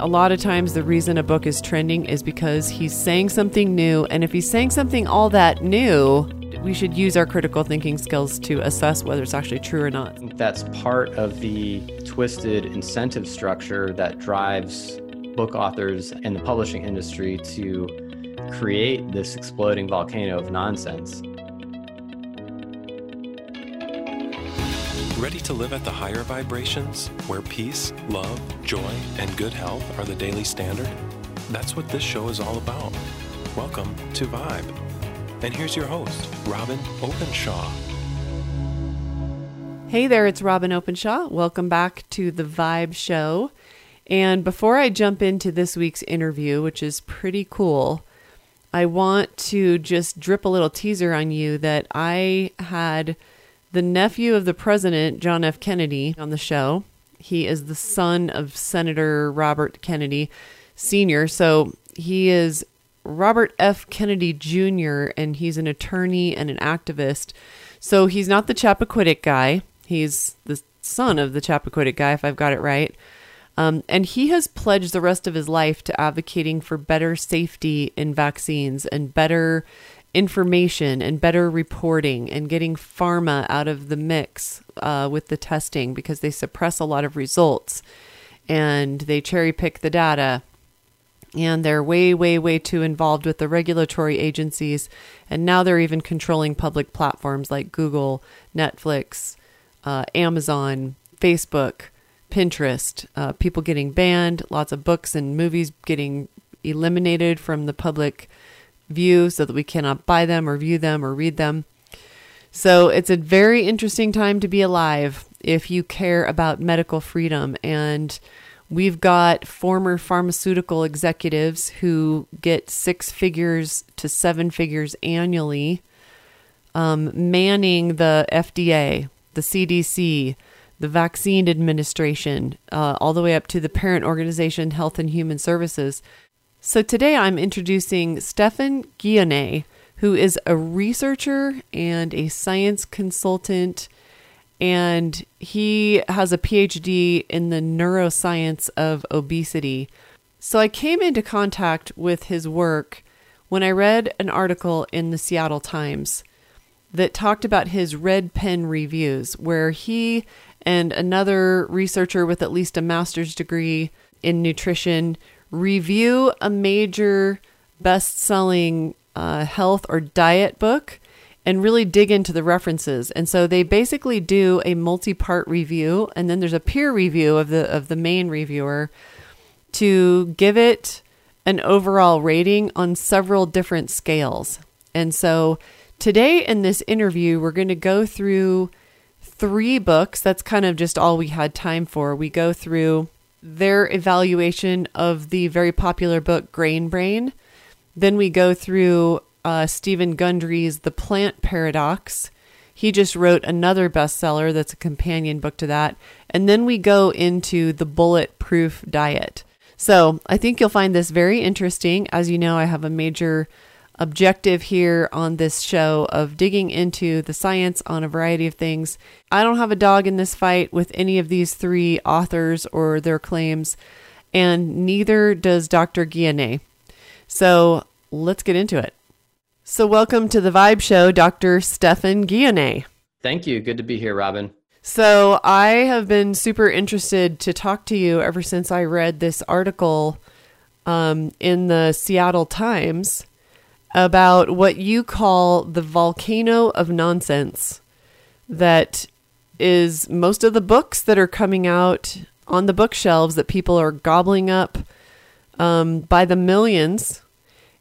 a lot of times the reason a book is trending is because he's saying something new. And if he's saying something all that new, we should use our critical thinking skills to assess whether it's actually true or not. That's part of the twisted incentive structure that drives book authors and the publishing industry to create this exploding volcano of nonsense. Ready to live at the higher vibrations, where peace, love, joy, and good health are the daily standard? That's what this show is all about. Welcome to Vibe. And here's your host, Robyn Openshaw. Hey there, it's Robyn Openshaw. Welcome back to the Vibe Show. And before I jump into this week's interview, which is pretty cool, I want to just drip a little teaser on you that I had the nephew of the president, John F. Kennedy, on the show. He is the son of Senator Robert Kennedy Sr. So he is Robert F. Kennedy Jr., and he's an attorney and an activist. So he's not the Chappaquiddick guy. He's the son of the Chappaquiddick guy, if I've got it right. Um, and he has pledged the rest of his life to advocating for better safety in vaccines and better information and better reporting and getting pharma out of the mix uh, with the testing because they suppress a lot of results and they cherry pick the data. And they're way way way too involved with the regulatory agencies. And now they're even controlling public platforms like google netflix uh, amazon facebook pinterest uh, people getting banned lots of books and movies getting eliminated from the public view so that we cannot buy them or view them or read them. So it's a very interesting time to be alive if you care about medical freedom. And we've got former pharmaceutical executives who get six figures to seven figures annually um, manning the FDA, the CDC, the Vaccine Administration, uh, all the way up to the parent organization, Health and Human Services. So today I'm introducing Stephan Guyenet, who is a researcher and a science consultant, and he has a PhD in the neuroscience of obesity. So I came into contact with his work when I read an article in the Seattle Times that talked about his red pen reviews, where he and another researcher with at least a master's degree in nutrition review a major best selling uh, health or diet book and really dig into the references. And so they basically do a multi-part review and then there's a peer review of the of the main reviewer to give it an overall rating on several different scales. And so today in this interview we're going to go through three books. That's kind of just all we had time for. We go through their evaluation of the very popular book Grain Brain. Then we go through uh, Steven Gundry's The Plant Paradox. He just wrote another bestseller that's a companion book to that. And then we go into The Bulletproof Diet. So I think you'll find this very interesting. As you know, I have a major objective here on this show of digging into the science on a variety of things. I don't have a dog in this fight with any of these three authors or their claims, and neither does Dr. Guyenet. So let's get into it. So, welcome to the Vibe Show, Dr. Stephan Guyenet. Thank you. Good to be here, Robyn. So, I have been super interested to talk to you ever since I read this article um, in the Seattle Times about what you call the volcano of nonsense that is most of the books that are coming out on the bookshelves that people are gobbling up um, by the millions.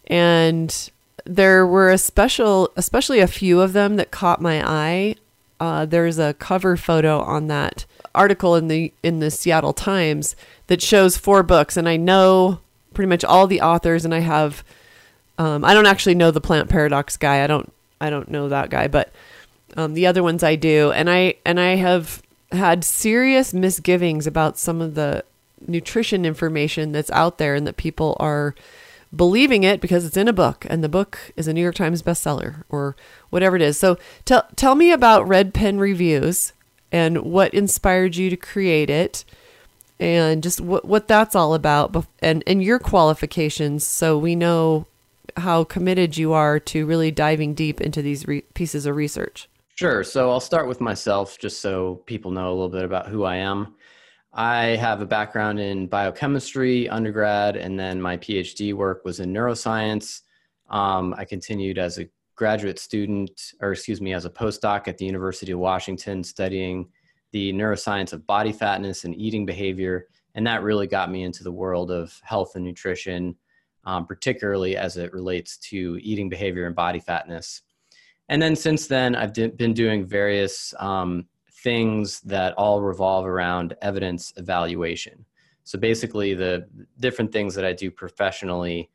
And there were a special, especially a few of them that caught my eye. Uh, there's a cover photo on that article in the in the Seattle Times that shows four books, and I know pretty much all the authors, and I have um, I don't actually know the plant paradox guy. I don't I don't know that guy, but um, the other ones I do, and I and I have had serious misgivings about some of the nutrition information that's out there, and that people are believing it because it's in a book, and the book is a New York Times bestseller or whatever it is. So tell tell me about Red Pen Reviews and what inspired you to create it, and just what what that's all about and and your qualifications so we know how committed you are to really diving deep into these re- pieces of research. Sure. So I'll start with myself just so people know a little bit about who I am. I have a background in biochemistry, undergrad, and then my PhD work was in neuroscience. Um, I continued as a graduate student, or excuse me, as a postdoc at the University of Washington studying the neuroscience of body fatness and eating behavior. And that really got me into the world of health and nutrition, um, particularly as it relates to eating behavior and body fatness. And then since then, I've d- been doing various um, things that all revolve around evidence evaluation. So basically, the different things that I do professionally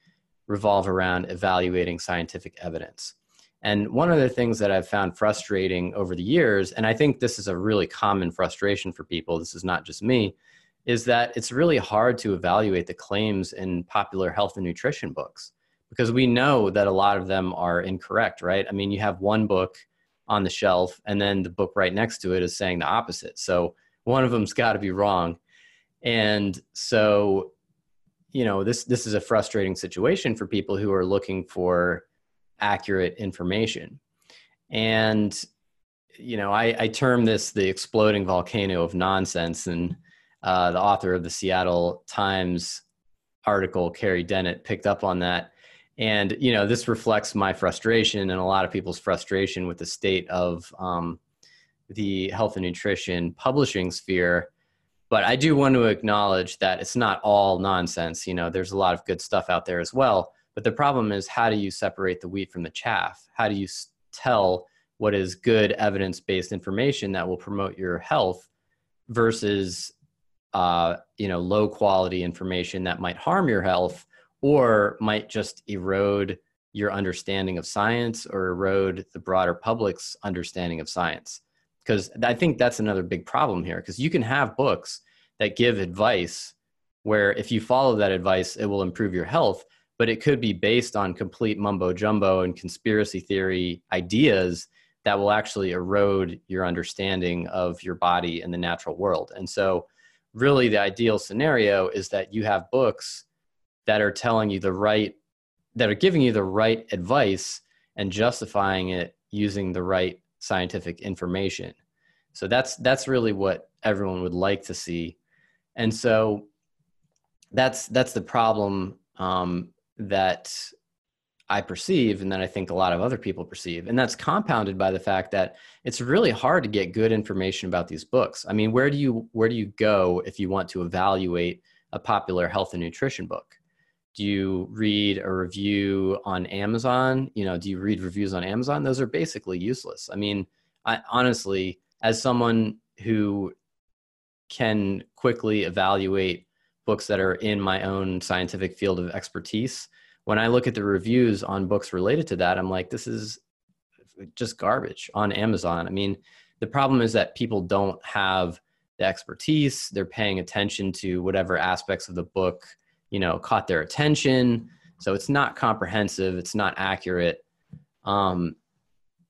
revolve around evaluating scientific evidence. And one of the things that I've found frustrating over the years, and I think this is a really common frustration for people, this is not just me, is that it's really hard to evaluate the claims in popular health and nutrition books because we know that a lot of them are incorrect, right? I mean, you have one book on the shelf and then the book right next to it is saying the opposite. So one of them's got to be wrong. And so, you know, this this is a frustrating situation for people who are looking for accurate information. And you know, I, I term this the exploding volcano of nonsense. And uh, the author of the Seattle Times article, Kerry Dennett, picked up on that. And you know, this reflects my frustration and a lot of people's frustration with the state of um, the health and nutrition publishing sphere. But I do want to acknowledge that it's not all nonsense. You know, there's a lot of good stuff out there as well. But the problem is, how do you separate the wheat from the chaff? How do you tell what is good evidence based information that will promote your health versus uh, you know low quality information that might harm your health or might just erode your understanding of science or erode the broader public's understanding of science because i think that's another big problem here because you can have books that give advice where if you follow that advice it will improve your health but it could be based on complete mumbo jumbo and conspiracy theory ideas that will actually erode your understanding of your body and the natural world. And so, really, the ideal scenario is that you have books that are telling you the right, that are giving you the right advice and justifying it using the right scientific information. So that's that's really what everyone would like to see, and so that's that's the problem um, that I perceive and that I think a lot of other people perceive. And that's compounded by the fact that it's really hard to get good information about these books. I mean, where do you where do you go if you want to evaluate a popular health and nutrition book? Do you read a review on Amazon? You know, do you read reviews on Amazon? Those are basically useless. I mean, I honestly, as someone who can quickly evaluate books that are in my own scientific field of expertise, when I look at the reviews on books related to that, I'm like, this is just garbage on Amazon. I mean, the problem is that people don't have the expertise. They're paying attention to whatever aspects of the book, you know, caught their attention. So it's not comprehensive. It's not accurate. Um,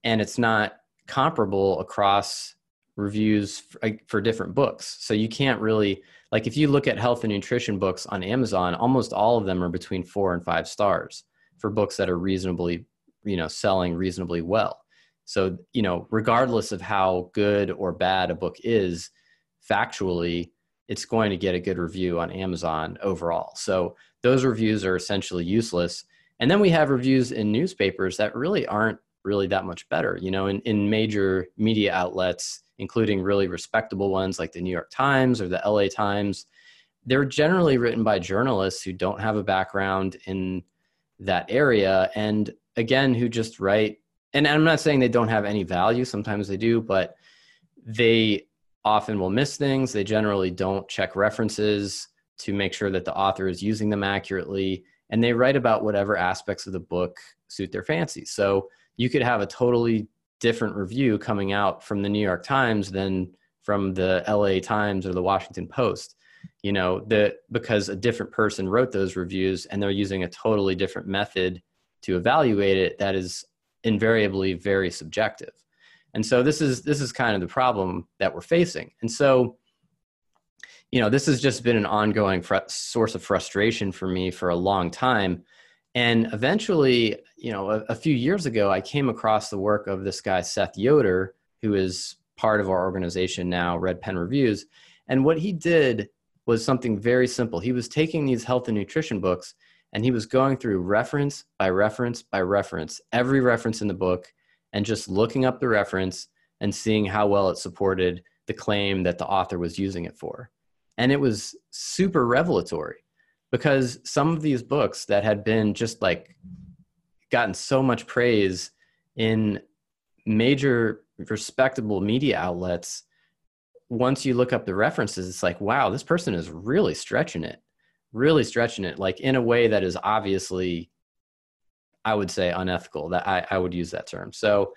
and it's not comparable across reviews for, different books. So you can't really like if you look at health and nutrition books on Amazon, almost all of them are between four and five stars for books that are reasonably, you know, selling reasonably well. So, you know, regardless of how good or bad a book is, factually, it's going to get a good review on Amazon overall. So those reviews are essentially useless. And then we have reviews in newspapers that really aren't really that much better. You know, in, in major media outlets, including really respectable ones like the New York Times or the LA Times. They're generally written by journalists who don't have a background in that area and again who just write and I'm not saying they don't have any value, sometimes they do, but they often will miss things. They generally don't check references to make sure that the author is using them accurately and they write about whatever aspects of the book suit their fancy. So you could have a totally different review coming out from the New York Times than from the LA Times or the Washington Post. You know, the because a different person wrote those reviews and they're using a totally different method to evaluate it that is invariably very subjective. And so this is this is kind of the problem that we're facing. And so you know, this has just been an ongoing fr- source of frustration for me for a long time. And eventually, you know, a, a, few years ago, I came across the work of this guy, Seth Yoder, who is part of our organization now, Red Pen Reviews. And what he did was something very simple. He was taking these health and nutrition books and he was going through reference by reference by reference, every reference in the book, and just looking up the reference and seeing how well it supported the claim that the author was using it for. And it was super revelatory because some of these books that had been just like gotten so much praise in major respectable media outlets once you look up the references it's like wow this person is really stretching it really stretching it like in a way that is obviously i would say unethical that i, I would use that term. So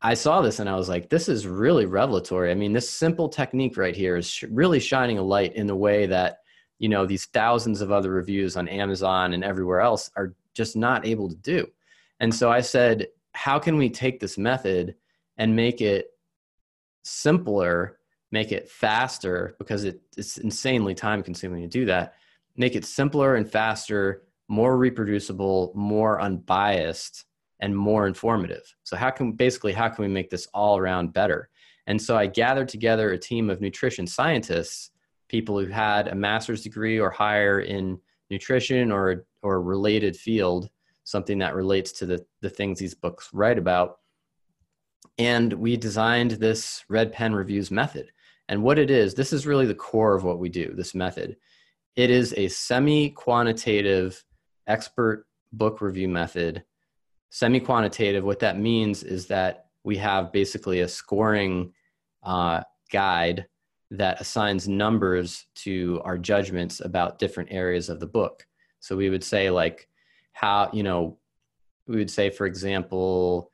i saw this and i was like this is really revelatory. I mean this simple technique right here is sh- really shining a light in the way that you know these thousands of other reviews on amazon and everywhere else are just not able to do. And so i said how can we take this method and make it simpler make it faster because it, it's insanely time consuming to do that make it simpler and faster more reproducible more unbiased and more informative? So how can basically how can we make this all around better? And so i gathered together a team of nutrition scientists people who had a master's degree or higher in nutrition or or related field, something that relates to the the things these books write about. And we designed this red pen reviews method. And what it is, this is really the core of what we do, this method. It is a semi quantitative expert book review method. Semi quantitative, what that means is that we have basically a scoring uh, guide that assigns numbers to our judgments about different areas of the book. So we would say, like, how, you know, we would say, for example,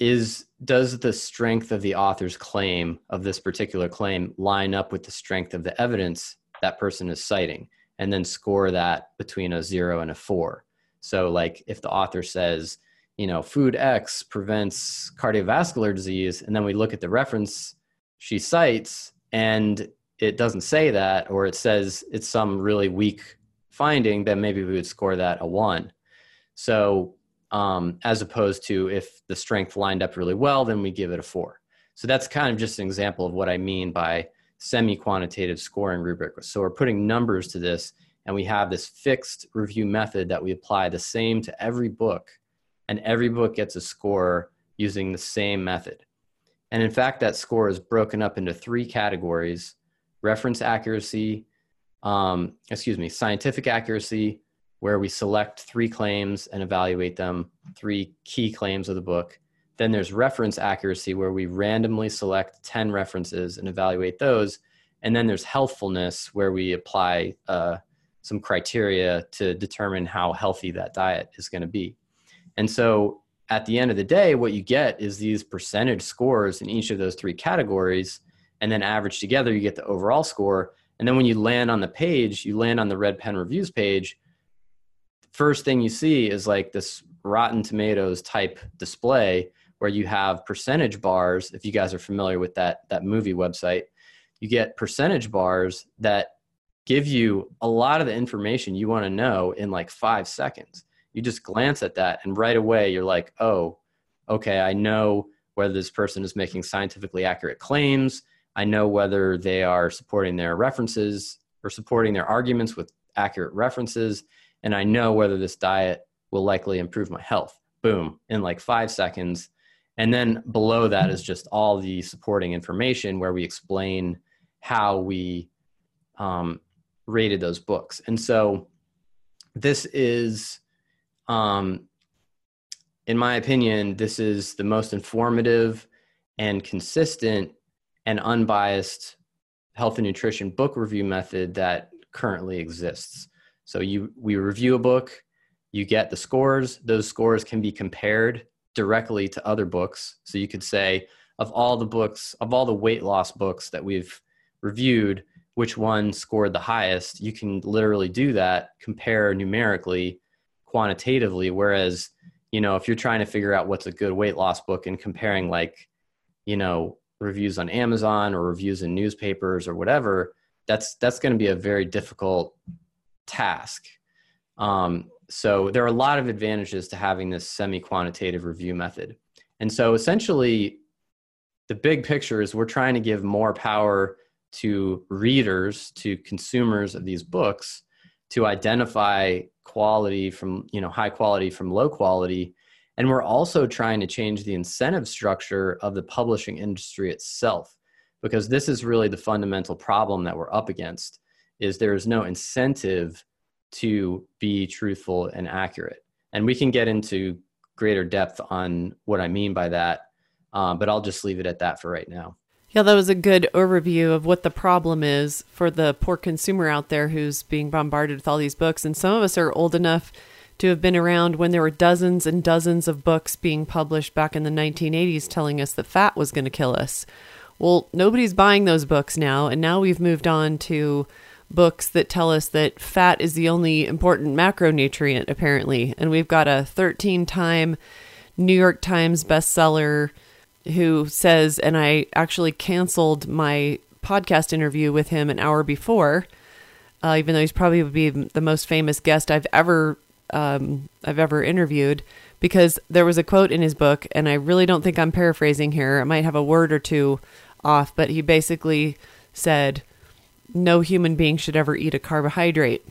is does the strength of the author's claim of this particular claim line up with the strength of the evidence that person is citing and then score that between a 0 and a 4 so like if the author says you know food x prevents cardiovascular disease and then we look at the reference she cites and it doesn't say that, or it says it's some really weak finding, then maybe we would score that a one. So, um, as opposed to if the strength lined up really well, then we give it a four. So, that's kind of just an example of what I mean by semi quantitative scoring rubric. So, we're putting numbers to this, and we have this fixed review method that we apply the same to every book, and every book gets a score using the same method. And in fact, that score is broken up into three categories reference accuracy, um, excuse me, scientific accuracy, where we select three claims and evaluate them, three key claims of the book. Then there's reference accuracy, where we randomly select 10 references and evaluate those. And then there's healthfulness, where we apply uh, some criteria to determine how healthy that diet is going to be. And so at the end of the day, what you get is these percentage scores in each of those three categories. And then average together, you get the overall score. And then when you land on the page, you land on the Red Pen Reviews page. First thing you see is like this Rotten Tomatoes type display where you have percentage bars. If you guys are familiar with that, that movie website, you get percentage bars that give you a lot of the information you want to know in like five seconds you just glance at that and right away you're like oh okay i know whether this person is making scientifically accurate claims. I know whether they are supporting their references or supporting their arguments with accurate references and i know whether this diet will likely improve my health. Boom in like five seconds. And then below that is just all the supporting information where we explain how we um, rated those books. And so this is um, in my opinion, this is the most informative and consistent and unbiased health and nutrition book review method that currently exists. So you we review a book, you get the scores. Those scores can be compared directly to other books. So you could say of all the books, of all the weight loss books that we've reviewed, which one scored the highest? You can literally do that, compare numerically quantitatively whereas you know if you're trying to figure out what's a good weight loss book and comparing like you know reviews on amazon or reviews in newspapers or whatever that's that's going to be a very difficult task. Um, so there are a lot of advantages to having this semi-quantitative review method. And so essentially, the big picture is we're trying to give more power to readers, to consumers of these books, to identify quality from you know high quality from low quality. And we're also trying to change the incentive structure of the publishing industry itself because this is really the fundamental problem that we're up against is there is no incentive to be truthful and accurate. And we can get into greater depth on what i mean by that um, but i'll just leave it at that for right now yeah, that was a good overview of what the problem is for the poor consumer out there who's being bombarded with all these books. And some of us are old enough to have been around when there were dozens and dozens of books being published back in the 1980s telling us that fat was going to kill us. Well, nobody's buying those books now. And now we've moved on to books that tell us that fat is the only important macronutrient, apparently. And we've got a 13 time New York Times bestseller who says, and I actually canceled my podcast interview with him an hour before, uh, even though he's probably be the most famous guest I've ever um, I've ever interviewed, because there was a quote in his book, and I really don't think I'm paraphrasing here. I might have a word or two off, but he basically said, "No human being should ever eat a carbohydrate."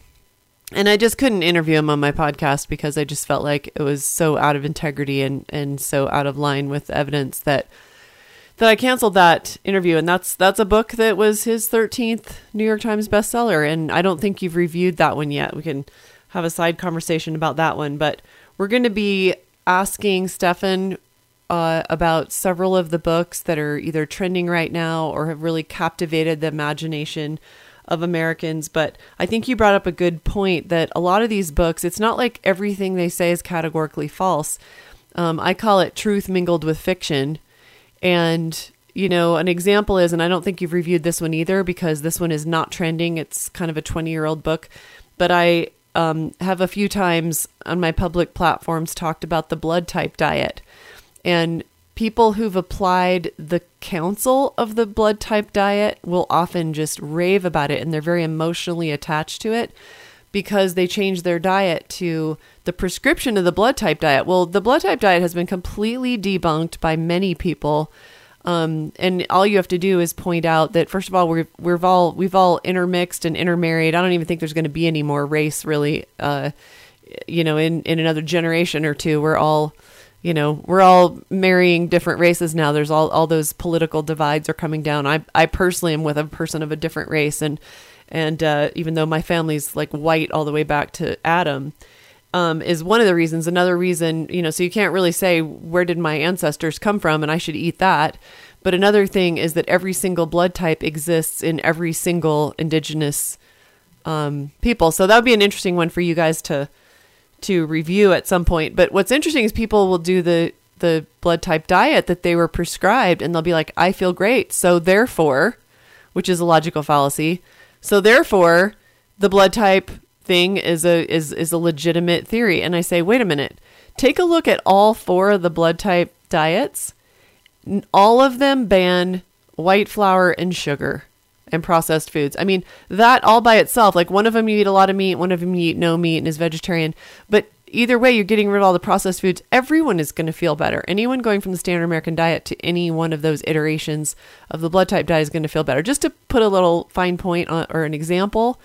And I just couldn't interview him on my podcast because I just felt like it was so out of integrity and and so out of line with evidence that that I canceled that interview. And that's that's a book that was his 13th New York Times bestseller. And I don't think you've reviewed that one yet. We can have a side conversation about that one, but we're going to be asking Stephan uh, about several of the books that are either trending right now or have really captivated the imagination of Americans. But I think you brought up a good point that a lot of these books, it's not like everything they say is categorically false. Um, I call it truth mingled with fiction. And, you know, an example is, and I don't think you've reviewed this one either because this one is not trending. It's kind of a 20 year old book. But I um, have a few times on my public platforms talked about the blood type diet. And people who've applied the counsel of the blood type diet will often just rave about it and they're very emotionally attached to it because they change their diet to the prescription of the blood type diet. Well, the blood type diet has been completely debunked by many people. Um, and all you have to do is point out that first of all, we've we've all we've all intermixed and intermarried. I don't even think there's going to be any more race really. Uh, you know, in in another generation or two, we're all you know we're all marrying different races now. There's all all those political divides are coming down. I i personally am with a person of a different race and and uh, even though my family's like white all the way back to adam um, is one of the reasons. Another reason you know so you can't really say where did my ancestors come from and i should eat that. But another thing is that every single blood type exists in every single indigenous um, people. So that would be an interesting one for you guys to to review at some point. But what's interesting is people will do the the blood type diet that they were prescribed and they'll be like, I feel great. So therefore, which is a logical fallacy. So therefore, the blood type thing is a is is a legitimate theory. And I say, wait a minute. Take a look at all four of the blood type diets. All of them ban white flour and sugar and processed foods. I mean, that all by itself, like one of them you eat a lot of meat, one of them you eat no meat and is vegetarian. But either way, you're getting rid of all the processed foods. Everyone is going to feel better. Anyone going from the standard American diet to any one of those iterations of the blood type diet is going to feel better. Just to put a little fine point on, or an example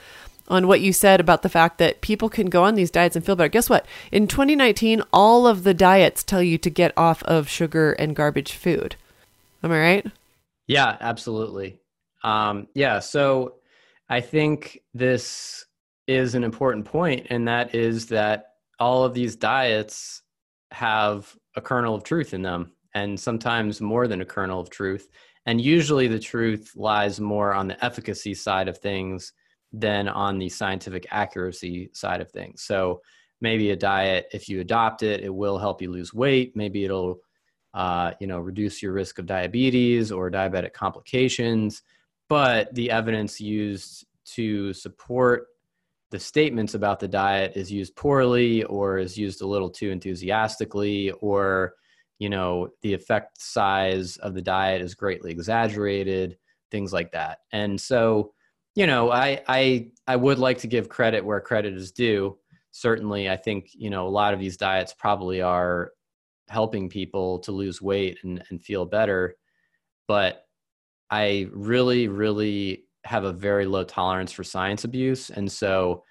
on what you said about the fact that people can go on these diets and feel better. Guess what? In 2019, all of the diets tell you to get off of sugar and garbage food. Am I right? Yeah, absolutely. Um, yeah, so I think this is an important point, and that is that all of these diets have a kernel of truth in them, and sometimes more than a kernel of truth. And usually the truth lies more on the efficacy side of things than on the scientific accuracy side of things. So maybe a diet, if you adopt it, it will help you lose weight. Maybe it'll, uh, you know, reduce your risk of diabetes or diabetic complications but the evidence used to support the statements about the diet is used poorly or is used a little too enthusiastically or you know the effect size of the diet is greatly exaggerated things like that and so you know, I I I would like to give credit where credit is due. Certainly, I think you know a lot of these diets probably are helping people to lose weight and, and feel better, but I really, really have a very low tolerance for science abuse, and so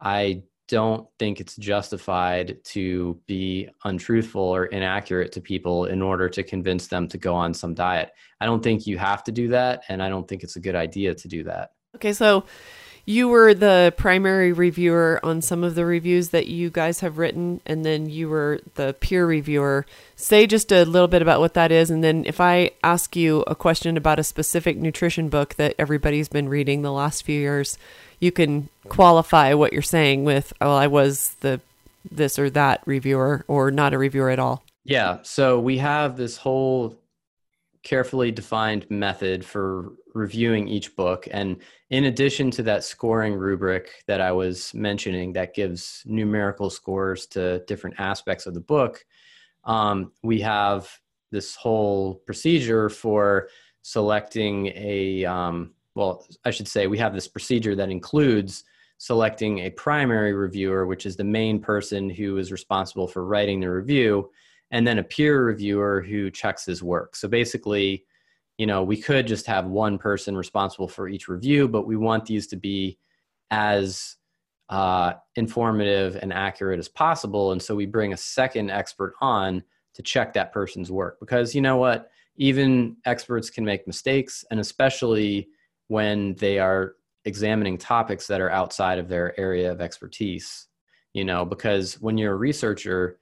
I don't think it's justified to be untruthful or inaccurate to people in order to convince them to go on some diet. I don't think you have to do that, and I don't think it's a good idea to do that. Okay, so you were the primary reviewer on some of the reviews that you guys have written, and then you were the peer reviewer. Say just a little bit about what that is, and then if I ask you a question about a specific nutrition book that everybody's been reading the last few years, you can qualify what you're saying with, "Oh, I was the this or that reviewer," or not a reviewer at all. Yeah. So we have this whole carefully defined method for reviewing each book. And in addition to that scoring rubric that I was mentioning that gives numerical scores to different aspects of the book, um, we have this whole procedure for selecting a, um, well, I should say, we have this procedure that includes selecting a primary reviewer, which is the main person who is responsible for writing the review and then a peer reviewer who checks his work. So basically, you know, we could just have one person responsible for each review, but we want these to be as uh, informative and accurate as possible. And so we bring a second expert on to check that person's work because you know what? Even experts can make mistakes, and especially when they are examining topics that are outside of their area of expertise. You know, because when you're a researcher,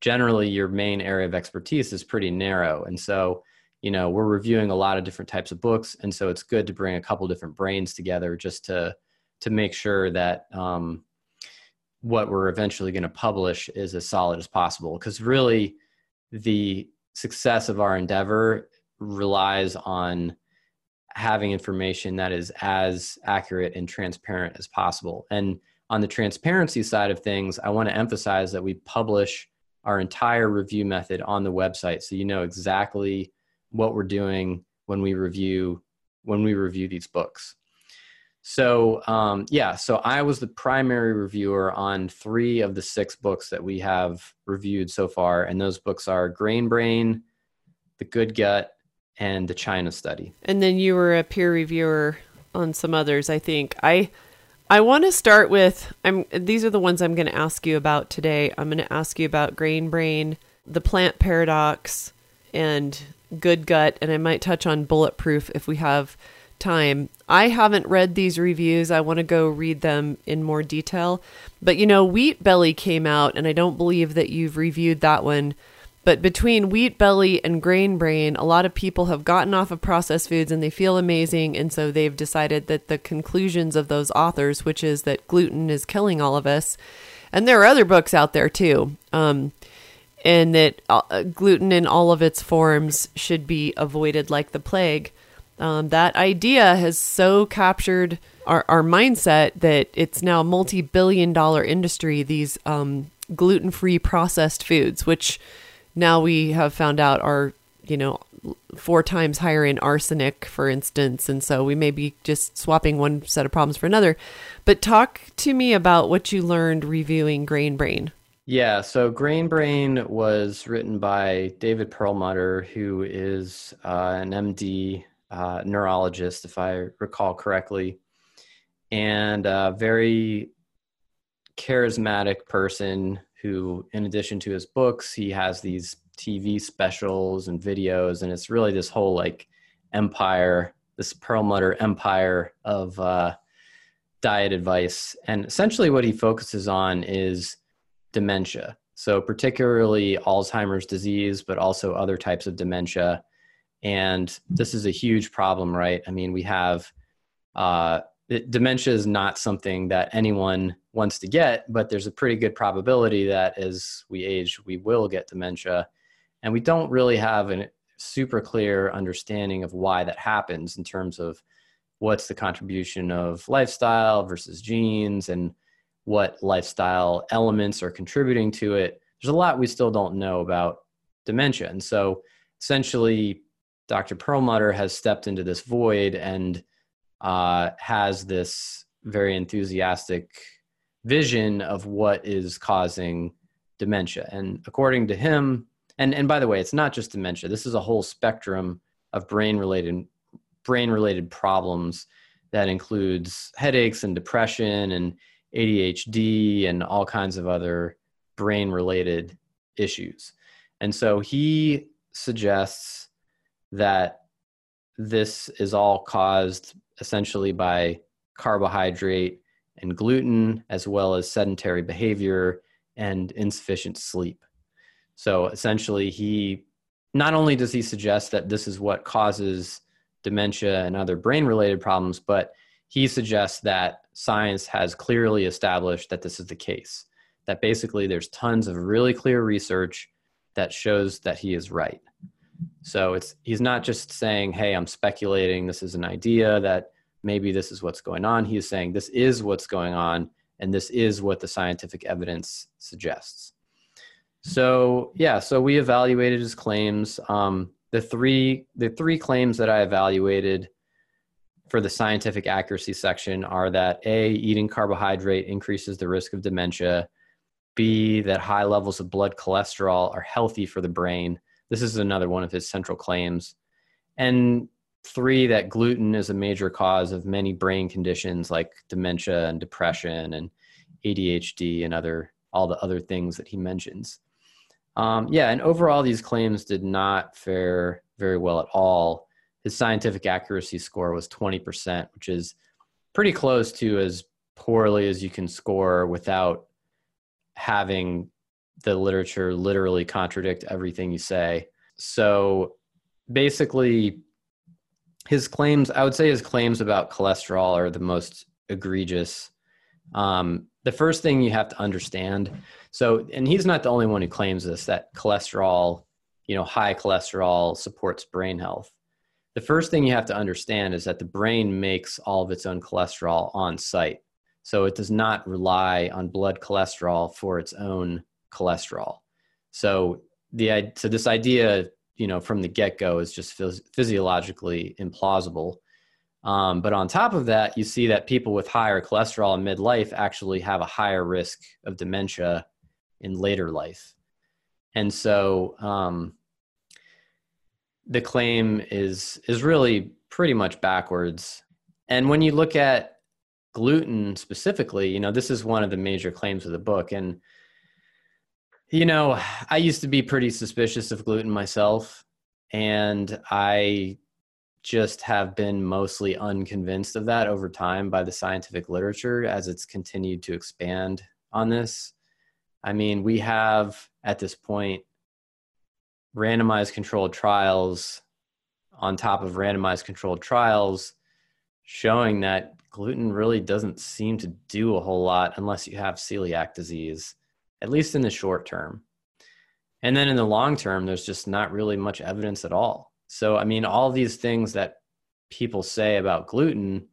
generally your main area of expertise is pretty narrow. And so, you know, we're reviewing a lot of different types of books. And so it's good to bring a couple different brains together just to, to make sure that um, what we're eventually going to publish is as solid as possible. Because really, the success of our endeavor relies on having information that is as accurate and transparent as possible. And on the transparency side of things, I want to emphasize that we publish our entire review method on the website so you know exactly what we're doing when we review when we review these books. So um, yeah so i was the primary reviewer on three of the six books that we have reviewed so far and those books are grain brain the good gut and the china study. And then you were a peer reviewer on some others i think. I I want to start with I'm these are the ones I'm going to ask you about today. I'm going to ask you about grain brain, the plant paradox, and good gut, and I might touch on bulletproof if we have time. I haven't read these reviews. I want to go read them in more detail. But you know, Wheat Belly came out, and I don't believe that you've reviewed that one. But between Wheat Belly and Grain Brain, a lot of people have gotten off of processed foods and they feel amazing. And so they've decided that the conclusions of those authors, which is that gluten is killing all of us, and there are other books out there too, um, and that uh, gluten in all of its forms should be avoided like the plague. Um, that idea has so captured our, our mindset that it's now a multi billion dollar industry, these um, gluten free processed foods, which now we have found out are, you know, four times higher in arsenic, for instance. And so we may be just swapping one set of problems for another. But talk to me about what you learned reviewing Grain Brain. Yeah, so Grain Brain was written by David Perlmutter, who is uh, an MD uh, neurologist, if I recall correctly, and a very charismatic person who, in addition to his books, he has these TV specials and videos, and it's really this whole like empire, this Perlmutter empire of uh, diet advice. And essentially, what he focuses on is dementia. So, particularly Alzheimer's disease, but also other types of dementia. And this is a huge problem, right? I mean, we have uh, dementia is not something that anyone wants to get, but there's a pretty good probability that as we age, we will get dementia. And we don't really have a super clear understanding of why that happens in terms of what's the contribution of lifestyle versus genes and what lifestyle elements are contributing to it. There's a lot we still don't know about dementia. And so essentially, Dr. Perlmutter has stepped into this void and uh, has this very enthusiastic vision of what is causing dementia. And according to him, and, and by the way, it's not just dementia, this is a whole spectrum of brain related brain related problems that includes headaches and depression and ADHD and all kinds of other brain related issues. And so he suggests that this is all caused essentially by carbohydrate and gluten, as well as sedentary behavior and insufficient sleep. So essentially, he not only does he suggest that this is what causes dementia and other brain related problems, but he suggests that science has clearly established that this is the case. That basically there's tons of really clear research that shows that he is right. So it's he's not just saying, "Hey, I'm speculating. This is an idea that maybe this is what's going on." He's saying this is what's going on, and this is what the scientific evidence suggests. So yeah, so we evaluated his claims. Um, the three the three claims that I evaluated for the scientific accuracy section are that a eating carbohydrate increases the risk of dementia. B that high levels of blood cholesterol are healthy for the brain this is another one of his central claims. And three, that gluten is a major cause of many brain conditions like dementia and depression and ADHD and other all the other things that he mentions. Um, yeah, and overall, these claims did not fare very well at all. His scientific accuracy score was 20%, which is pretty close to as poorly as you can score without having the literature literally contradict everything you say. So basically, his claims, I would say his claims about cholesterol are the most egregious. Um, the first thing you have to understand so, and he's not the only one who claims this that cholesterol, you know, high cholesterol supports brain health. The first thing you have to understand is that the brain makes all of its own cholesterol on site. So it does not rely on blood cholesterol for its own cholesterol. So the so this idea, you know, from the get go is just phys- physiologically implausible. Um, but on top of that, you see that people with higher cholesterol in midlife actually have a higher risk of dementia in later life. And so um, the claim is is really pretty much backwards. And when you look at gluten specifically, you know, this is one of the major claims of the book. And you know, I used to be pretty suspicious of gluten myself, and I just have been mostly unconvinced of that over time by the scientific literature as it's continued to expand on this. I mean, we have at this point randomized controlled trials on top of randomized controlled trials showing that gluten really doesn't seem to do a whole lot unless you have celiac disease at least in the short term. And then in the long term, there's just not really much evidence at all. So, I mean, all these things that people say about gluten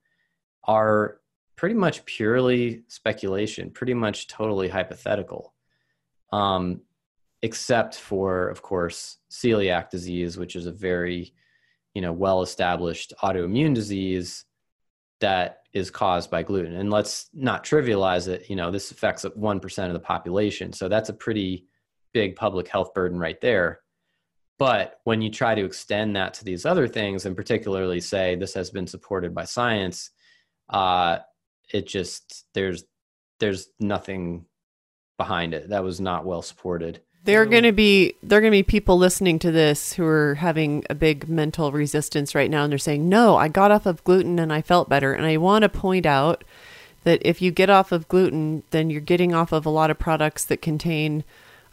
are pretty much purely speculation, pretty much totally hypothetical, um, except for, of course, celiac disease, which is a very, you know, well-established autoimmune disease that is caused by gluten. And let's not trivialize it. You know, this affects 1% of the population. So that's a pretty big public health burden right there. But when you try to extend that to these other things, and particularly say this has been supported by science, uh, it just there's there's nothing behind it. That was not well supported. There are going to be there are going to be people listening to this who are having a big mental resistance right now and they're saying, "No, I got off of gluten and I felt better." And I want to point out that if you get off of gluten, then you're getting off of a lot of products that contain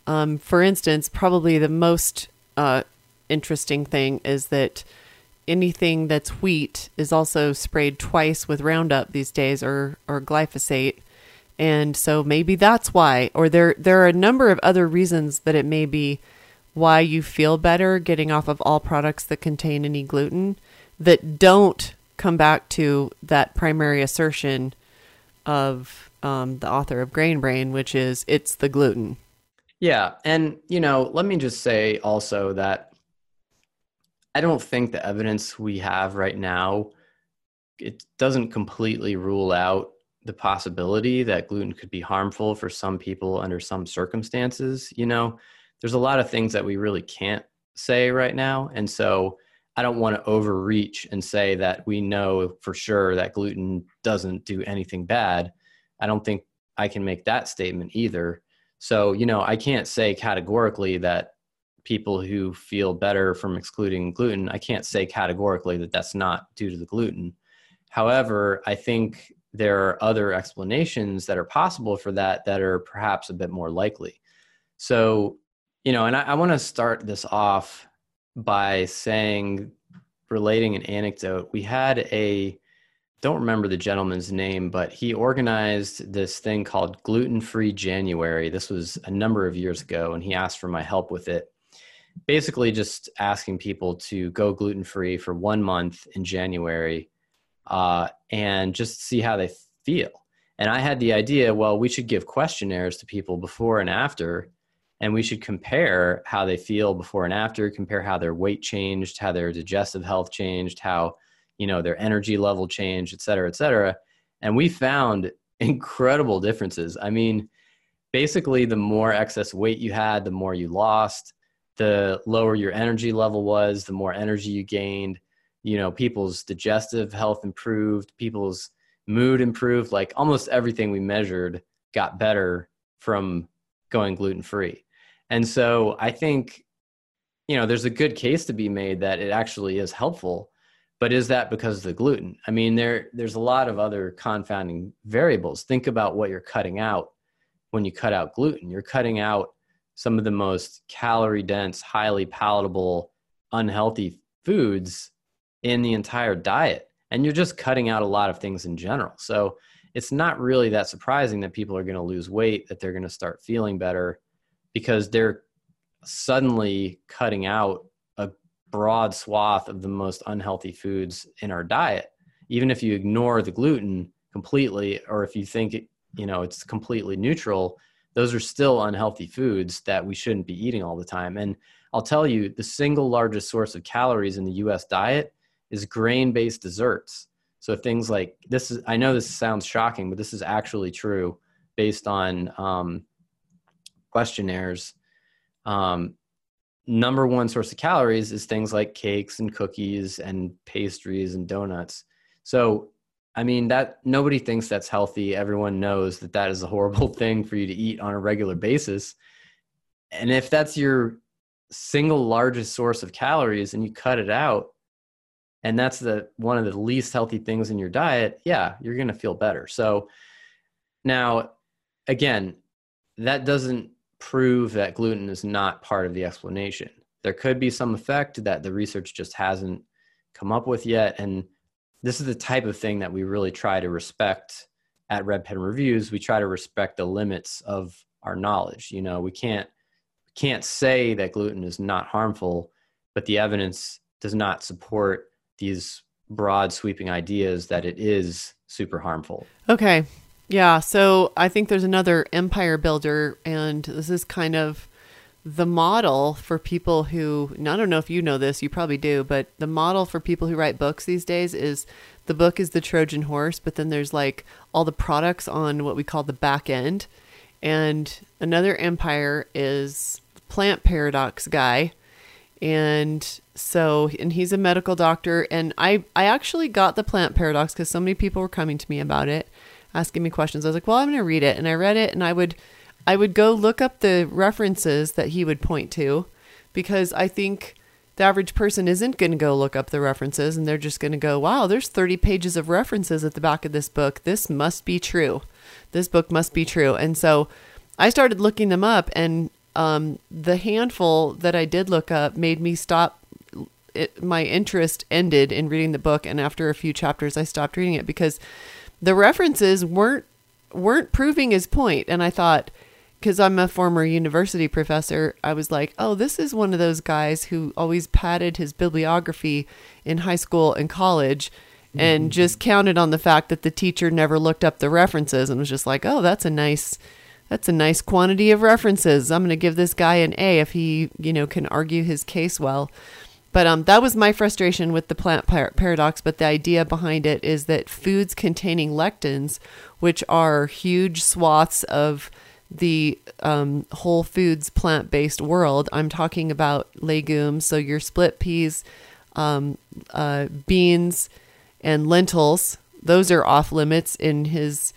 um, for instance, probably the most uh, interesting thing is that anything that's wheat is also sprayed twice with Roundup these days or or glyphosate and so maybe that's why or there there are a number of other reasons that it may be why you feel better getting off of all products that contain any gluten that don't come back to that primary assertion of um, the author of Grain Brain, which is it's the gluten. Yeah. And, you know, let me just say also that I don't think the evidence we have right now it doesn't completely rule out the possibility that gluten could be harmful for some people under some circumstances. You know, there's a lot of things that we really can't say right now. And so I don't want to overreach and say that we know for sure that gluten doesn't do anything bad. I don't think I can make that statement either. So, you know, I can't say categorically that people who feel better from excluding gluten, I can't say categorically that that's not due to the gluten. However, I think there are other explanations that are possible for that that are perhaps a bit more likely. So, you know, and I, I want to start this off by saying, relating an anecdote. We had a, don't remember the gentleman's name, but he organized this thing called Gluten Free January. This was a number of years ago, and he asked for my help with it. Basically, just asking people to go gluten free for one month in January uh, and just see how they feel. And I had the idea, well, we should give questionnaires to people before and after, and we should compare how they feel before and after, compare how their weight changed, how their digestive health changed, how you know their energy level changed, et cetera, et cetera. And we found incredible differences. I mean, basically, the more excess weight you had, the more you lost. The lower your energy level was, the more energy you gained you know people's digestive health improved people's mood improved like almost everything we measured got better from going gluten free and so i think you know there's a good case to be made that it actually is helpful but is that because of the gluten? I mean there there's a lot of other confounding variables. Think about what you're cutting out when you cut out gluten. You're cutting out some of the most calorie dense highly palatable unhealthy foods in the entire diet. And you're just cutting out a lot of things in general. So it's not really that surprising that people are going to lose weight, that they're going to start feeling better because they're suddenly cutting out a broad swath of the most unhealthy foods in our diet. Even if you ignore the gluten completely, or if you think you know it's completely neutral, those are still unhealthy foods that we shouldn't be eating all the time. And I'll tell you, the single largest source of calories in the US diet is grain based desserts. So things like this is, I know this sounds shocking, but this is actually true based on um, questionnaires. Um, number one source of calories is things like cakes and cookies and pastries and donuts. So, I mean, that nobody thinks that's healthy. Everyone knows that that is a horrible thing for you to eat on a regular basis. And if that's your single largest source of calories and you cut it out, and that's the one of the least healthy things in your diet yeah you're going to feel better. So now again that doesn't prove that gluten is not part of the explanation. There could be some effect that the research just hasn't come up with yet and this is the type of thing that we really try to respect at red pen reviews. We try to respect the limits of our knowledge you know? We can't can't say that gluten is not harmful but the evidence does not support these broad sweeping ideas that it is super harmful. Okay. Yeah. So I think there's another empire builder, and this is kind of the model for people who, I don't know if you know this, you probably do, but the model for people who write books these days is the book is the Trojan horse, but then there's like all the products on what we call the back end. And another empire is plant paradox guy and so and he's a medical doctor. And i i actually got the plant paradox because so many people were coming to me about it asking me questions. I was like well i'm going to read it. And i read it and i would i would go look up the references that he would point to because i think the average person isn't going to go look up the references and they're just going to go wow there's 30 pages of references at the back of this book. This must be true. This book must be true. And so i started looking them up and um, the handful that I did look up made me stop. It, my interest ended in reading the book, and after a few chapters, I stopped reading it because the references weren't weren't proving his point. And I thought, because I'm a former university professor, I was like, oh, this is one of those guys who always padded his bibliography in high school and college and mm-hmm. just counted on the fact that the teacher never looked up the references and was just like, oh, that's a nice that's a nice quantity of references. I'm going to give this guy an A if he, you know, can argue his case well. But um, that was my frustration with the plant par- paradox. But the idea behind it is that foods containing lectins, which are huge swaths of the um, whole foods plant based world, I'm talking about legumes, so your split peas, um, uh, beans, and lentils. Those are off limits in his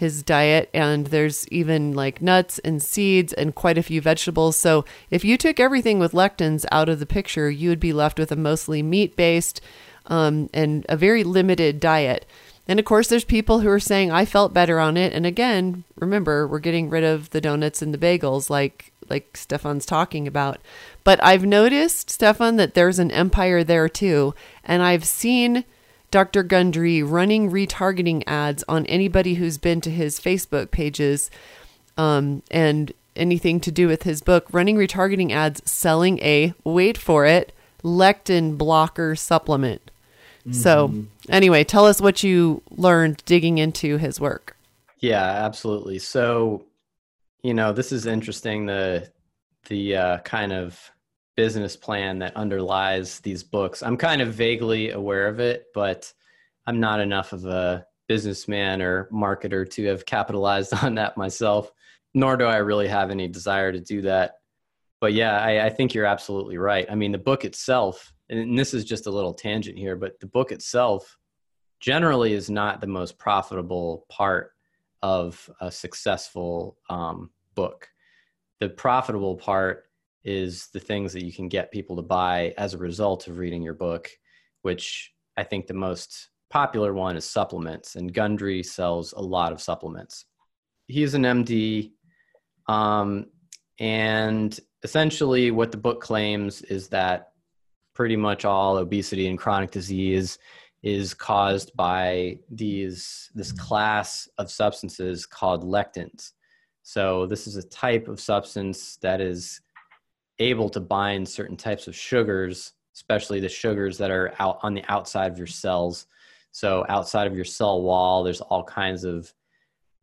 his diet and there's even like nuts and seeds and quite a few vegetables. So if you took everything with lectins out of the picture, you would be left with a mostly meat based um, and a very limited diet. And of course, there's people who are saying I felt better on it. And again, remember, we're getting rid of the donuts and the bagels, like like Stephan's talking about. But I've noticed, Stephan, that there's an empire there too, and I've seen Dr. Gundry running retargeting ads on anybody who's been to his Facebook pages um, and anything to do with his book, running retargeting ads selling a, wait for it, lectin blocker supplement. Mm-hmm. So, anyway, tell us what you learned digging into his work. Yeah, absolutely. So, you know, this is interesting the the uh, kind of business plan that underlies these books. I'm kind of vaguely aware of it, but I'm not enough of a businessman or marketer to have capitalized on that myself, nor do I really have any desire to do that. But yeah, I, I think you're absolutely right. I mean, the book itself, and this is just a little tangent here, but the book itself generally is not the most profitable part of a successful um, book. The profitable part is the things that you can get people to buy as a result of reading your book, which I think the most popular one is supplements, and Gundry sells a lot of supplements. He's an MD, um, and essentially, what the book claims is that pretty much all obesity and chronic disease is caused by these this class of substances called lectins. So this is a type of substance that is able to bind certain types of sugars, especially the sugars that are out on the outside of your cells. So outside of your cell wall, there's all kinds of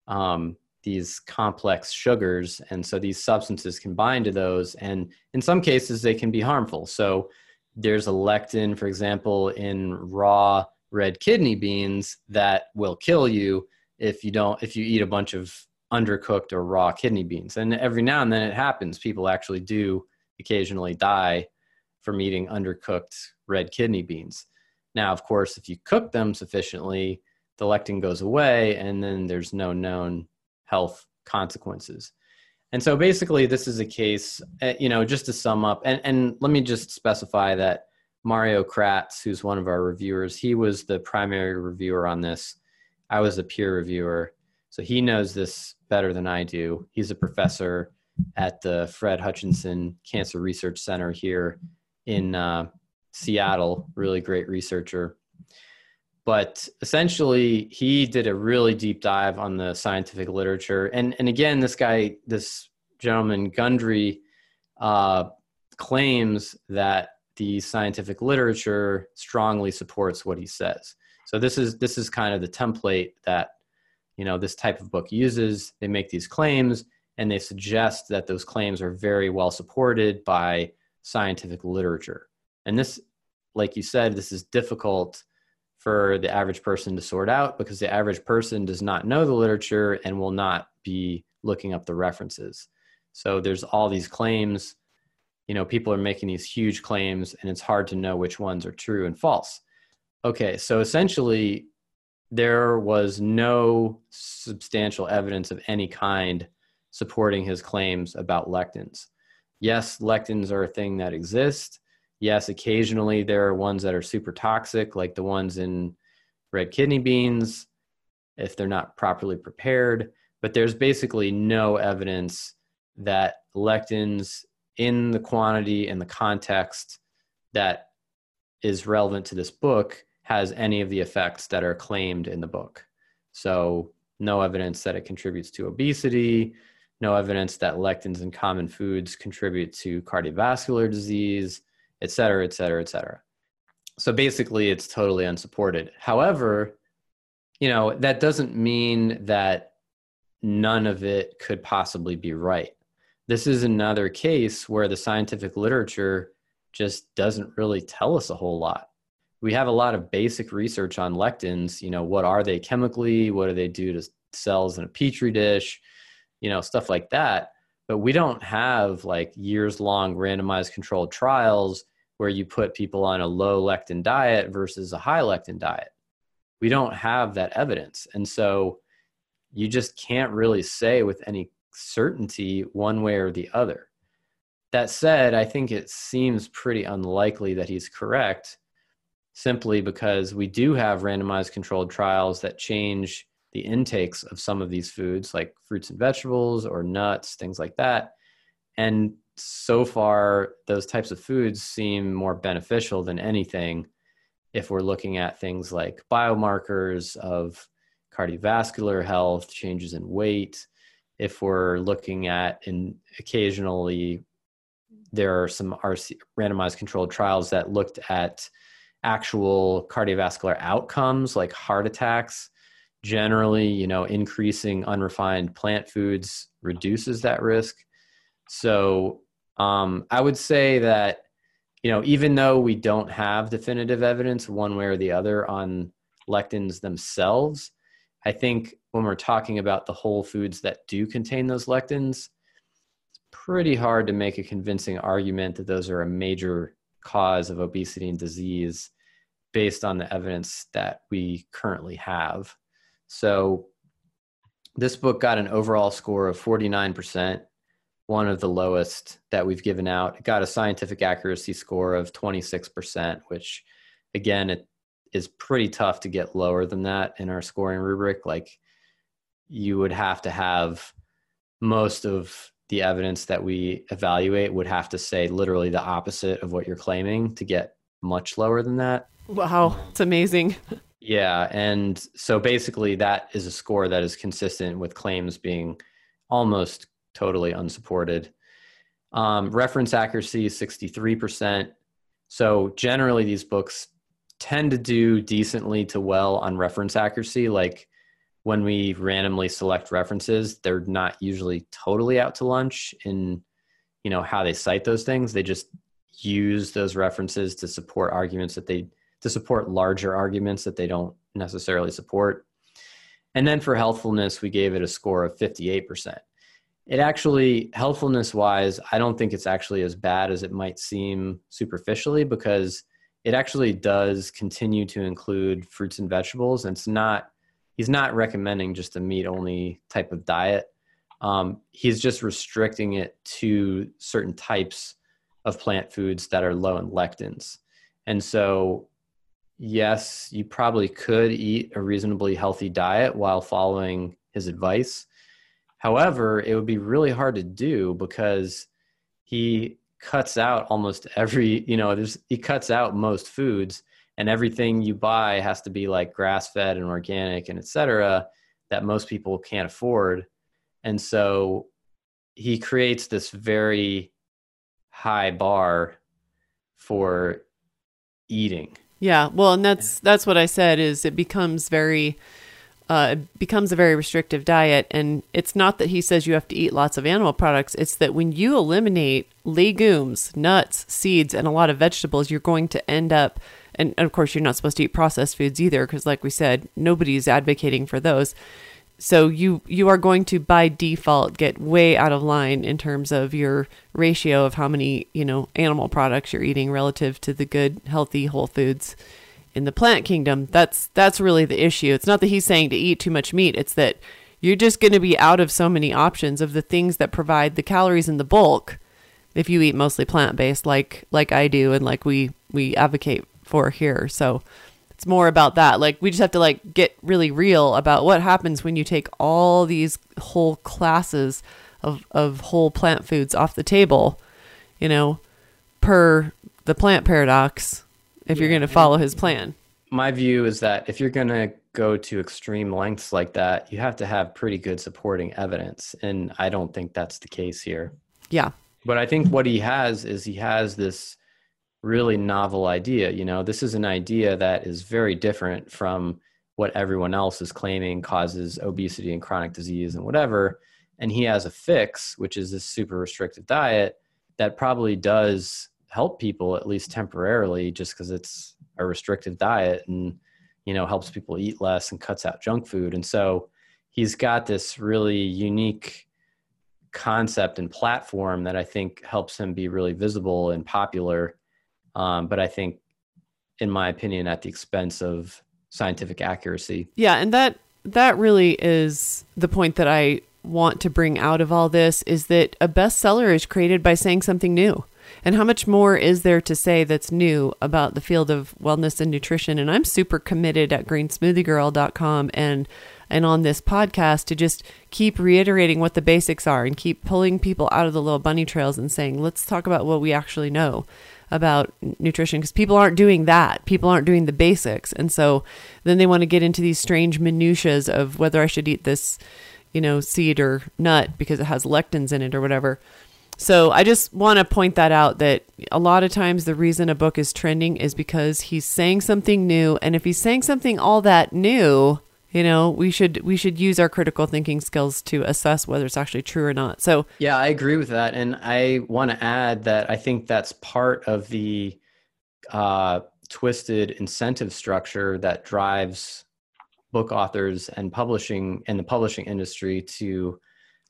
um, these complex sugars, and so these substances can bind to those, and in some cases they can be harmful. So there's a lectin, for example, in raw red kidney beans that will kill you if you don't if you eat a bunch of undercooked or raw kidney beans. And every now and then it happens. People actually do occasionally die from eating undercooked red kidney beans. Now, of course, if you cook them sufficiently, the lectin goes away and then there's no known health consequences. And so basically, this is a case, eh, you know, just to sum up, and, and let me just specify that Mario Kratz, who's one of our reviewers, he was the primary reviewer on this. I was a peer reviewer. So he knows this better than I do. He's a professor at the Fred Hutchinson Cancer Research Center here in uh, Seattle, really great researcher. But essentially, he did a really deep dive on the scientific literature. And, and again, this guy, this gentleman, Gundry, uh, claims that the scientific literature strongly supports what he says. So this is this is kind of the template that you know this type of book uses. They make these claims and they suggest that those claims are very well supported by scientific literature. And this, like you said, this is difficult for the average person to sort out because the average person does not know the literature and will not be looking up the references. So there's all these claims, you know, people are making these huge claims and it's hard to know which ones are true and false. Okay, so essentially, there was no substantial evidence of any kind supporting his claims about lectins. Yes, lectins are a thing that exist. Yes, occasionally there are ones that are super toxic, like the ones in red kidney beans, if they're not properly prepared. But there's basically no evidence that lectins in the quantity and the context that is relevant to this book has any of the effects that are claimed in the book. So, no evidence that it contributes to obesity, no evidence that lectins in common foods contribute to cardiovascular disease, et cetera, et cetera, et cetera. So basically, it's totally unsupported. However, you know, that doesn't mean that none of it could possibly be right. This is another case where the scientific literature just doesn't really tell us a whole lot. We have a lot of basic research on lectins, you know, what are they chemically, what do they do to cells in a petri dish, you know, stuff like that. But we don't have like years long randomized controlled trials where you put people on a low lectin diet versus a high lectin diet. We don't have that evidence. And so you just can't really say with any certainty one way or the other. That said, I think it seems pretty unlikely that he's correct simply because we do have randomized controlled trials that change the intakes of some of these foods, like fruits and vegetables or nuts, things like that. And so far, those types of foods seem more beneficial than anything if we're looking at things like biomarkers of cardiovascular health, changes in weight. If we're looking at, and occasionally there are some RC, randomized controlled trials that looked at actual cardiovascular outcomes like heart attacks. Generally, you know, increasing unrefined plant foods reduces that risk. So um, I would say that, you know, even though we don't have definitive evidence one way or the other on lectins themselves, I think when we're talking about the whole foods that do contain those lectins, it's pretty hard to make a convincing argument that those are a major cause of obesity and disease based on the evidence that we currently have. So this book got an overall score of 49%, one of the lowest that we've given out. It got a scientific accuracy score of 26%, which again, it is pretty tough to get lower than that in our scoring rubric. Like you would have to have most of the evidence that we evaluate would have to say literally the opposite of what you're claiming to get much lower than that. Wow, it's amazing. Yeah, and so basically that is a score that is consistent with claims being almost totally unsupported. Um, reference accuracy is 63%. So generally these books tend to do decently to well on reference accuracy. Like when we randomly select references, they're not usually totally out to lunch in you know how they cite those things. They just use those references to support arguments that they to support larger arguments that they don't necessarily support. And then for healthfulness, we gave it a score of 58%. It actually, healthfulness wise, I don't think it's actually as bad as it might seem superficially because it actually does continue to include fruits and vegetables. And it's not, he's not recommending just a meat only type of diet. Um, he's just restricting it to certain types of plant foods that are low in lectins. And so, yes, you probably could eat a reasonably healthy diet while following his advice. However, it would be really hard to do because he cuts out almost every you know there's he cuts out most foods and everything you buy has to be like grass fed and organic and etc that most people can't afford and so he creates this very high bar for eating yeah well and that's that's what i said is it becomes very uh, it becomes a very restrictive diet. And it's not that he says you have to eat lots of animal products, it's that when you eliminate legumes, nuts, seeds, and a lot of vegetables, you're going to end up, and, and of course, you're not supposed to eat processed foods either, because like we said, nobody's advocating for those. So you you are going to by default get way out of line in terms of your ratio of how many you know animal products you're eating relative to the good healthy whole foods in the plant kingdom, that's that's really the issue. It's not that he's saying to eat too much meat. It's that you're just going to be out of so many options of the things that provide the calories in the bulk if you eat mostly plant-based like like I do and like we we advocate for here. So it's more about that. Like we just have to like get really real about what happens when you take all these whole classes of of whole plant foods off the table, you know, per the plant paradox if yeah. you're going to follow his plan. My view is that if you're going to go to extreme lengths like that, you have to have pretty good supporting evidence. And I don't think that's the case here. Yeah. But I think what he has is he has this really novel idea. You know, this is an idea that is very different from what everyone else is claiming causes obesity and chronic disease and whatever. And he has a fix, which is this super restricted diet that probably does help people at least temporarily just because it's a restrictive diet and you know helps people eat less and cuts out junk food and so he's got this really unique concept and platform that i think helps him be really visible and popular um, but i think in my opinion at the expense of scientific accuracy Yeah, and that that really is the point that I want to bring out of all this is that a bestseller is created by saying something new. And how much more is there to say that's new about the field of wellness and nutrition? And I'm super committed at greensmoothiegirl.com and and on this podcast to just keep reiterating what the basics are and keep pulling people out of the little bunny trails and saying, let's talk about what we actually know about nutrition because people aren't doing that. People aren't doing the basics. And so then they want to get into these strange minutiae of whether I should eat this, you know, seed or nut because it has lectins in it or whatever. So I just want to point that out that a lot of times the reason a book is trending is because he's saying something new and if he's saying something all that new, you know, we should we should use our critical thinking skills to assess whether it's actually true or not. So Yeah, I agree with that. And I want to add that I think that's part of the uh, twisted incentive structure that drives book authors and publishing and the publishing industry to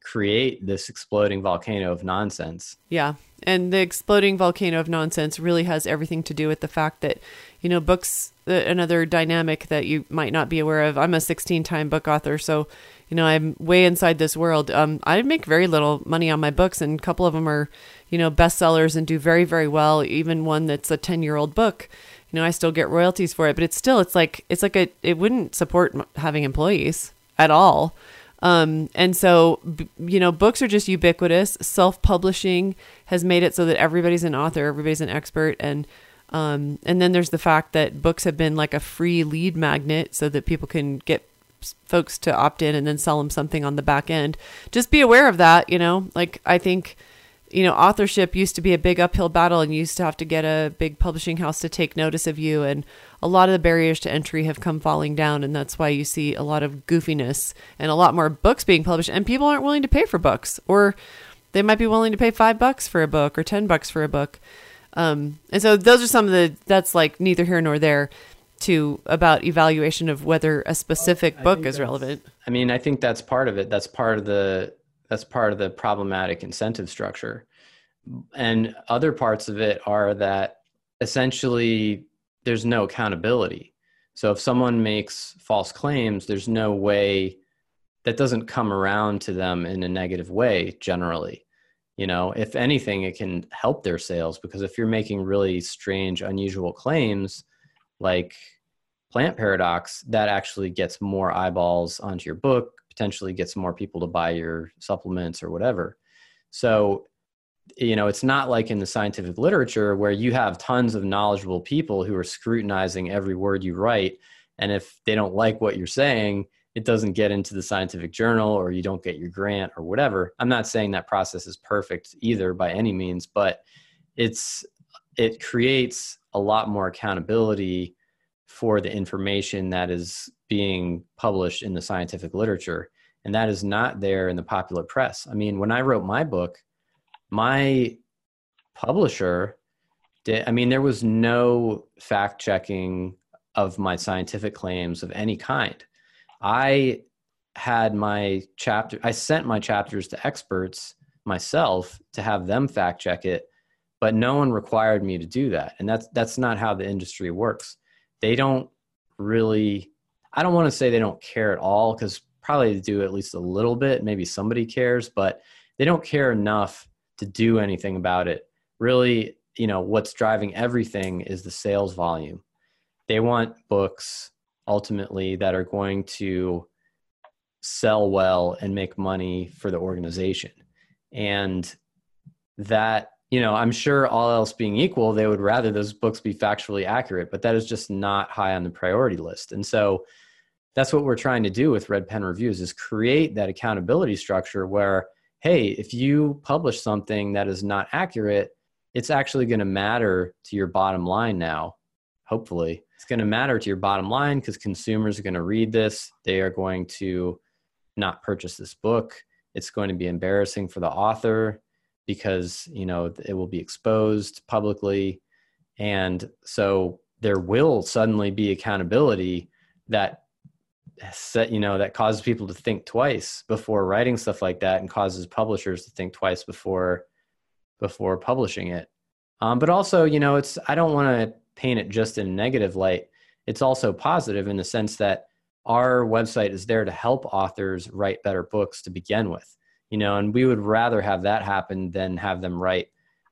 create this exploding volcano of nonsense. Yeah. And the exploding volcano of nonsense really has everything to do with the fact that, you know, books, another dynamic that you might not be aware of. I'm a 16 time book author. So, you know, I'm way inside this world. Um, I make very little money on my books, and a couple of them are, you know, bestsellers and do very, very well. Even one that's a 10 year old book, you know, I still get royalties for it. But it's still, it's like, it's like a, it wouldn't support having employees at all. Um, and so, you know, books are just ubiquitous. Self publishing has made it so that everybody's an author, everybody's an expert. And, um, and then there's the fact that books have been like a free lead magnet so that people can get folks to opt in and then sell them something on the back end. Just be aware of that, you know, like I think, you know, authorship used to be a big uphill battle and you used to have to get a big publishing house to take notice of you. And a lot of the barriers to entry have come falling down. And that's why you see a lot of goofiness and a lot more books being published. And people aren't willing to pay for books, or they might be willing to pay five bucks for a book or 10 bucks for a book. Um, and so those are some of the, that's like neither here nor there to about evaluation of whether a specific I book is relevant. I mean, I think that's part of it. That's part of the that's part of the problematic incentive structure. And other parts of it are that essentially there's no accountability. So if someone makes false claims, there's no way that doesn't come around to them in a negative way generally. You know, if anything, it can help their sales because if you're making really strange, unusual claims like plant paradox, that actually gets more eyeballs onto your book, potentially gets more people to buy your supplements or whatever. So, you know, it's not like in the scientific literature where you have tons of knowledgeable people who are scrutinizing every word you write. And if they don't like what you're saying, it doesn't get into the scientific journal or you don't get your grant or whatever. I'm not saying that process is perfect either by any means, but it's it creates a lot more accountability for the information that is being published in the scientific literature and that is not there in the popular press i mean when i wrote my book my publisher did i mean there was no fact checking of my scientific claims of any kind i had my chapter i sent my chapters to experts myself to have them fact check it but no one required me to do that. And that's that's not how the industry works. They don't really i don't want to say they don't care at all because probably they do at least a little bit maybe somebody cares but they don't care enough to do anything about it. Really you know what's driving everything is the sales volume. They want books ultimately that are going to sell well and make money for the organization. And that you know i'm sure all else being equal they would rather those books be factually accurate but that is just not high on the priority list. And so that's what we're trying to do with red pen reviews is create that accountability structure where hey if you publish something that is not accurate it's actually going to matter to your bottom line now hopefully it's going to matter to your bottom line because consumers are going to read this. They are going to not purchase this book. It's going to be embarrassing for the author because you know it will be exposed publicly. And so there will suddenly be accountability that set you know that causes people to think twice before writing stuff like that and causes publishers to think twice before before publishing it. Um, but also you know it's i don't want to paint it just in negative light it's also positive in the sense that our website is there to help authors write better books to begin with you know and we would rather have that happen than have them write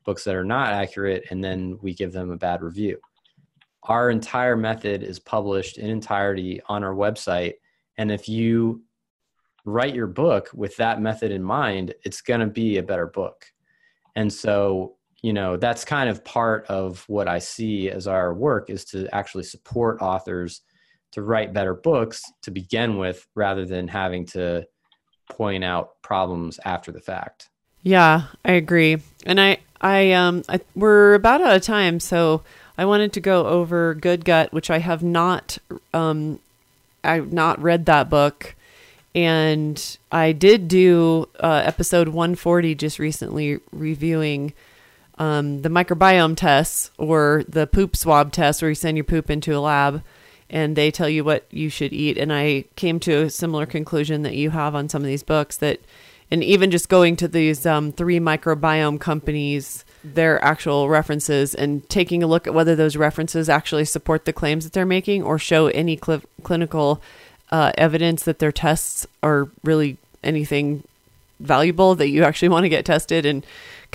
books that are not accurate and then we give them a bad review. Our entire method is published in entirety on our website and if you write your book with that method in mind it's going to be a better book. And so you know that's kind of part of what i see as our work is to actually support authors to write better books to begin with rather than having to point out problems after the fact yeah i agree and i i um I, we're about out of time so I wanted to go over Good Gut, which I have not um, I've not read that book. And I did do uh, episode 140 just recently reviewing um, the microbiome tests or the poop swab test where you send your poop into a lab and they tell you what you should eat. And I came to a similar conclusion that you have on some of these books that, and even just going to these um, three microbiome companies their actual references and taking a look at whether those references actually support the claims that they're making or show any cl- clinical uh, evidence that their tests are really anything valuable that you actually want to get tested and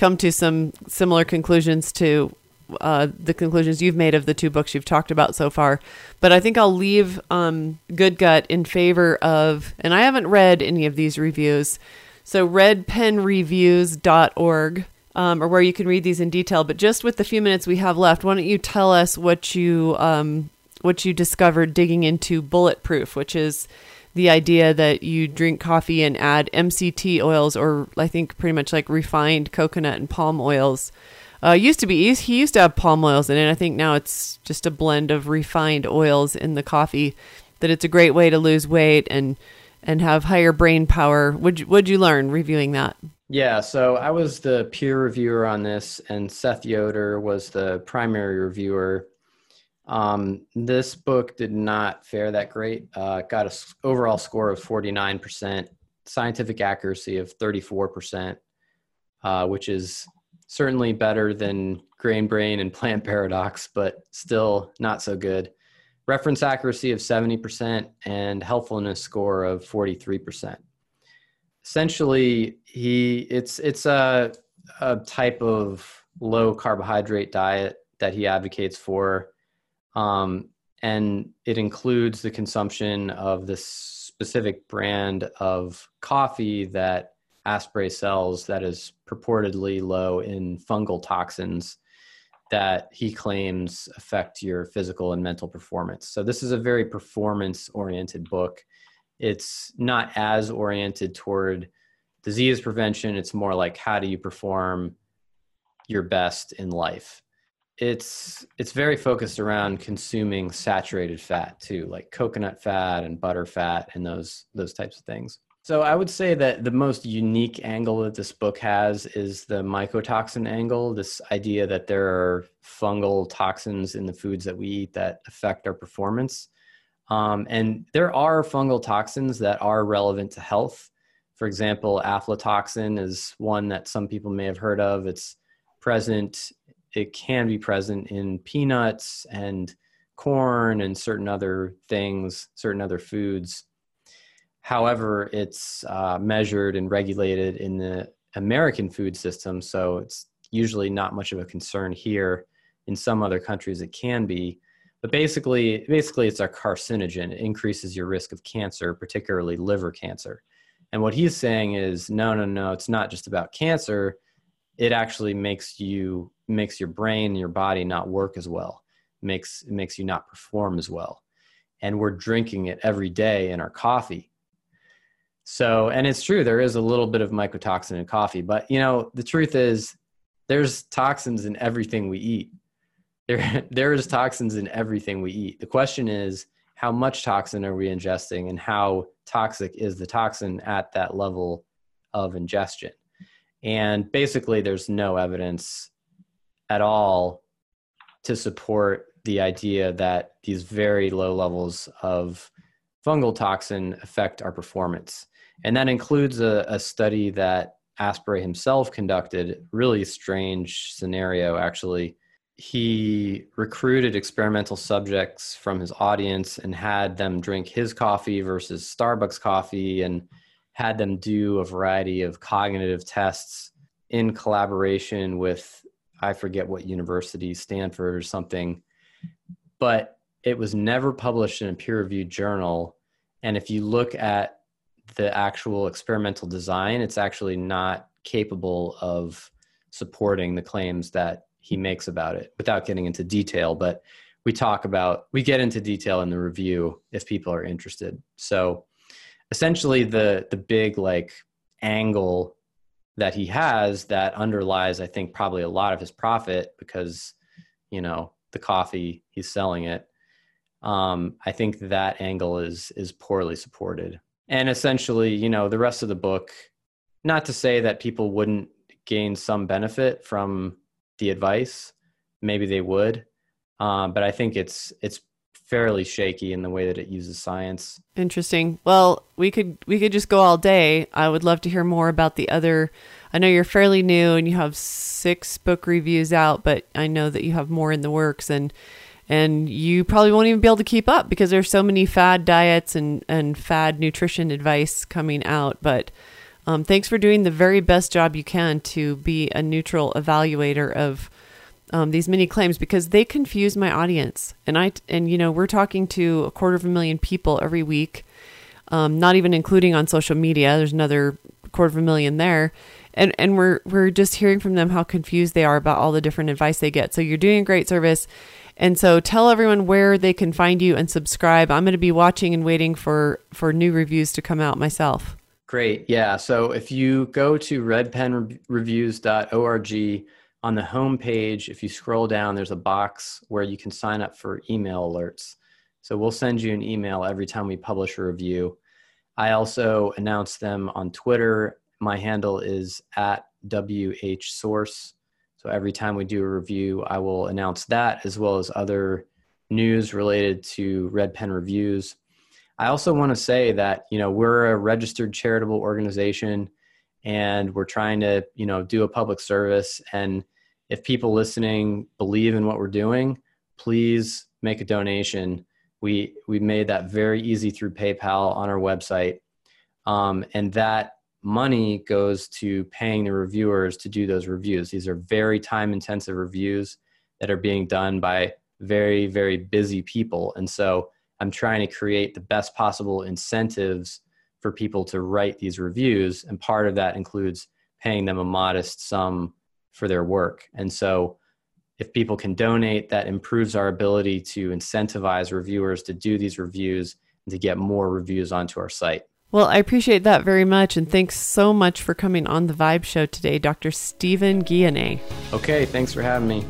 come to some similar conclusions to uh, the conclusions you've made of the two books you've talked about so far. But I think I'll leave um, Good Gut in favor of, and I haven't read any of these reviews. So redpenreviews.org um, or where you can read these in detail. But just with the few minutes we have left, why don't you tell us what you um, what you discovered digging into bulletproof, which is the idea that you drink coffee and add MCT oils, or I think pretty much like refined coconut and palm oils. Uh, used to be he used to have palm oils in it. I think now it's just a blend of refined oils in the coffee. That it's a great way to lose weight and and have higher brain power. Would would you learn reviewing that? Yeah, so I was the peer reviewer on this, and Seth Yoder was the primary reviewer. Um, this book did not fare that great. Uh, got an overall score of 49%, scientific accuracy of 34%, uh, which is certainly better than Grain Brain and Plant Paradox, but still not so good. Reference accuracy of 70% and helpfulness score of 43% essentially he it's it's a a type of low carbohydrate diet that he advocates for um, and it includes the consumption of this specific brand of coffee that Asprey sells that is purportedly low in fungal toxins that he claims affect your physical and mental performance. So this is a very performance oriented book. It's not as oriented toward disease prevention. It's more like how do you perform your best in life it's it's very focused around consuming saturated fat too like coconut fat and butter fat and those those types of things so i would say that the most unique angle that this book has is the mycotoxin angle this idea that there are fungal toxins in the foods that we eat that affect our performance um, and there are fungal toxins that are relevant to health. For example, aflatoxin is one that some people may have heard of. It's present, it can be present in peanuts and corn and certain other things, certain other foods. However, it's uh, measured and regulated in the American food system, so it's usually not much of a concern here. In some other countries, it can be. But basically, basically, it's a carcinogen. It increases your risk of cancer, particularly liver cancer. And what he's saying is, no, no, no, it's not just about cancer. It actually makes you makes your brain and your body not work as well. Makes makes you not perform as well. And we're drinking it every day in our coffee. So, and it's true, there is a little bit of mycotoxin in coffee, but you know, the truth is there's toxins in everything we eat there there's toxins in everything we eat. The question is how much toxin are we ingesting and how toxic is the toxin at that level of ingestion? And basically, there's no evidence at all to support the idea that these very low levels of fungal toxin affect our performance. And that includes a, a study that Asprey himself conducted, really strange scenario actually. He recruited experimental subjects from his audience and had them drink his coffee versus Starbucks coffee and had them do a variety of cognitive tests in collaboration with I forget what university, Stanford or something. But it was never published in a peer reviewed journal. And if you look at the actual experimental design, it's actually not capable of supporting the claims that he makes about it without getting into detail. But we talk about, we get into detail in the review if people are interested. So essentially, the, the big like angle that he has that underlies, I think, probably a lot of his profit because, you know, the coffee he's selling it. Um, I think that angle is is poorly supported. And essentially, you know, the rest of the book, not to say that people wouldn't gain some benefit from the advice, maybe they would, um, but I think it's it's fairly shaky in the way that it uses science. Interesting. Well, we could we could just go all day. I would love to hear more about the other I know you're fairly new and you have 6 book reviews out, but I know that you have more in the works and and you probably won't even be able to keep up because there's so many fad diets and and fad nutrition advice coming out, but um, thanks for doing the very best job you can to be a neutral evaluator of um, these many claims because they confuse my audience. And I and you know we're talking to a quarter of a million people every week, um, not even including on social media. There's another quarter of a million there, and and we're we're just hearing from them how confused they are about all the different advice they get. So you're doing great service. And so tell everyone where they can find you and subscribe. I'm going to be watching and waiting for for new reviews to come out myself. Great. Yeah. So if you go to redpenreviews.org on the home page, if you scroll down, there's a box where you can sign up for email alerts. So we'll send you an email every time we publish a review. I also announce them on Twitter. My handle is at WHSource. So every time we do a review, I will announce that as well as other news related to Red Pen Reviews. I also want to say that, you know, we're a registered charitable organization and we're trying to, you know, do a public service and if people listening believe in what we're doing, please make a donation. We we made that very easy through PayPal on our website, um, and that money goes to paying the reviewers to do those reviews. These are very time intensive reviews that are being done by very very busy people, and so I'm trying to create the best possible incentives for people to write these reviews, and part of that includes paying them a modest sum for their work. And so if people can donate, that improves our ability to incentivize reviewers to do these reviews and to get more reviews onto our site. Well, I appreciate that very much. And thanks so much for coming on the Vibe Show today, Dr. Stephan Guyenet. Okay, thanks for having me.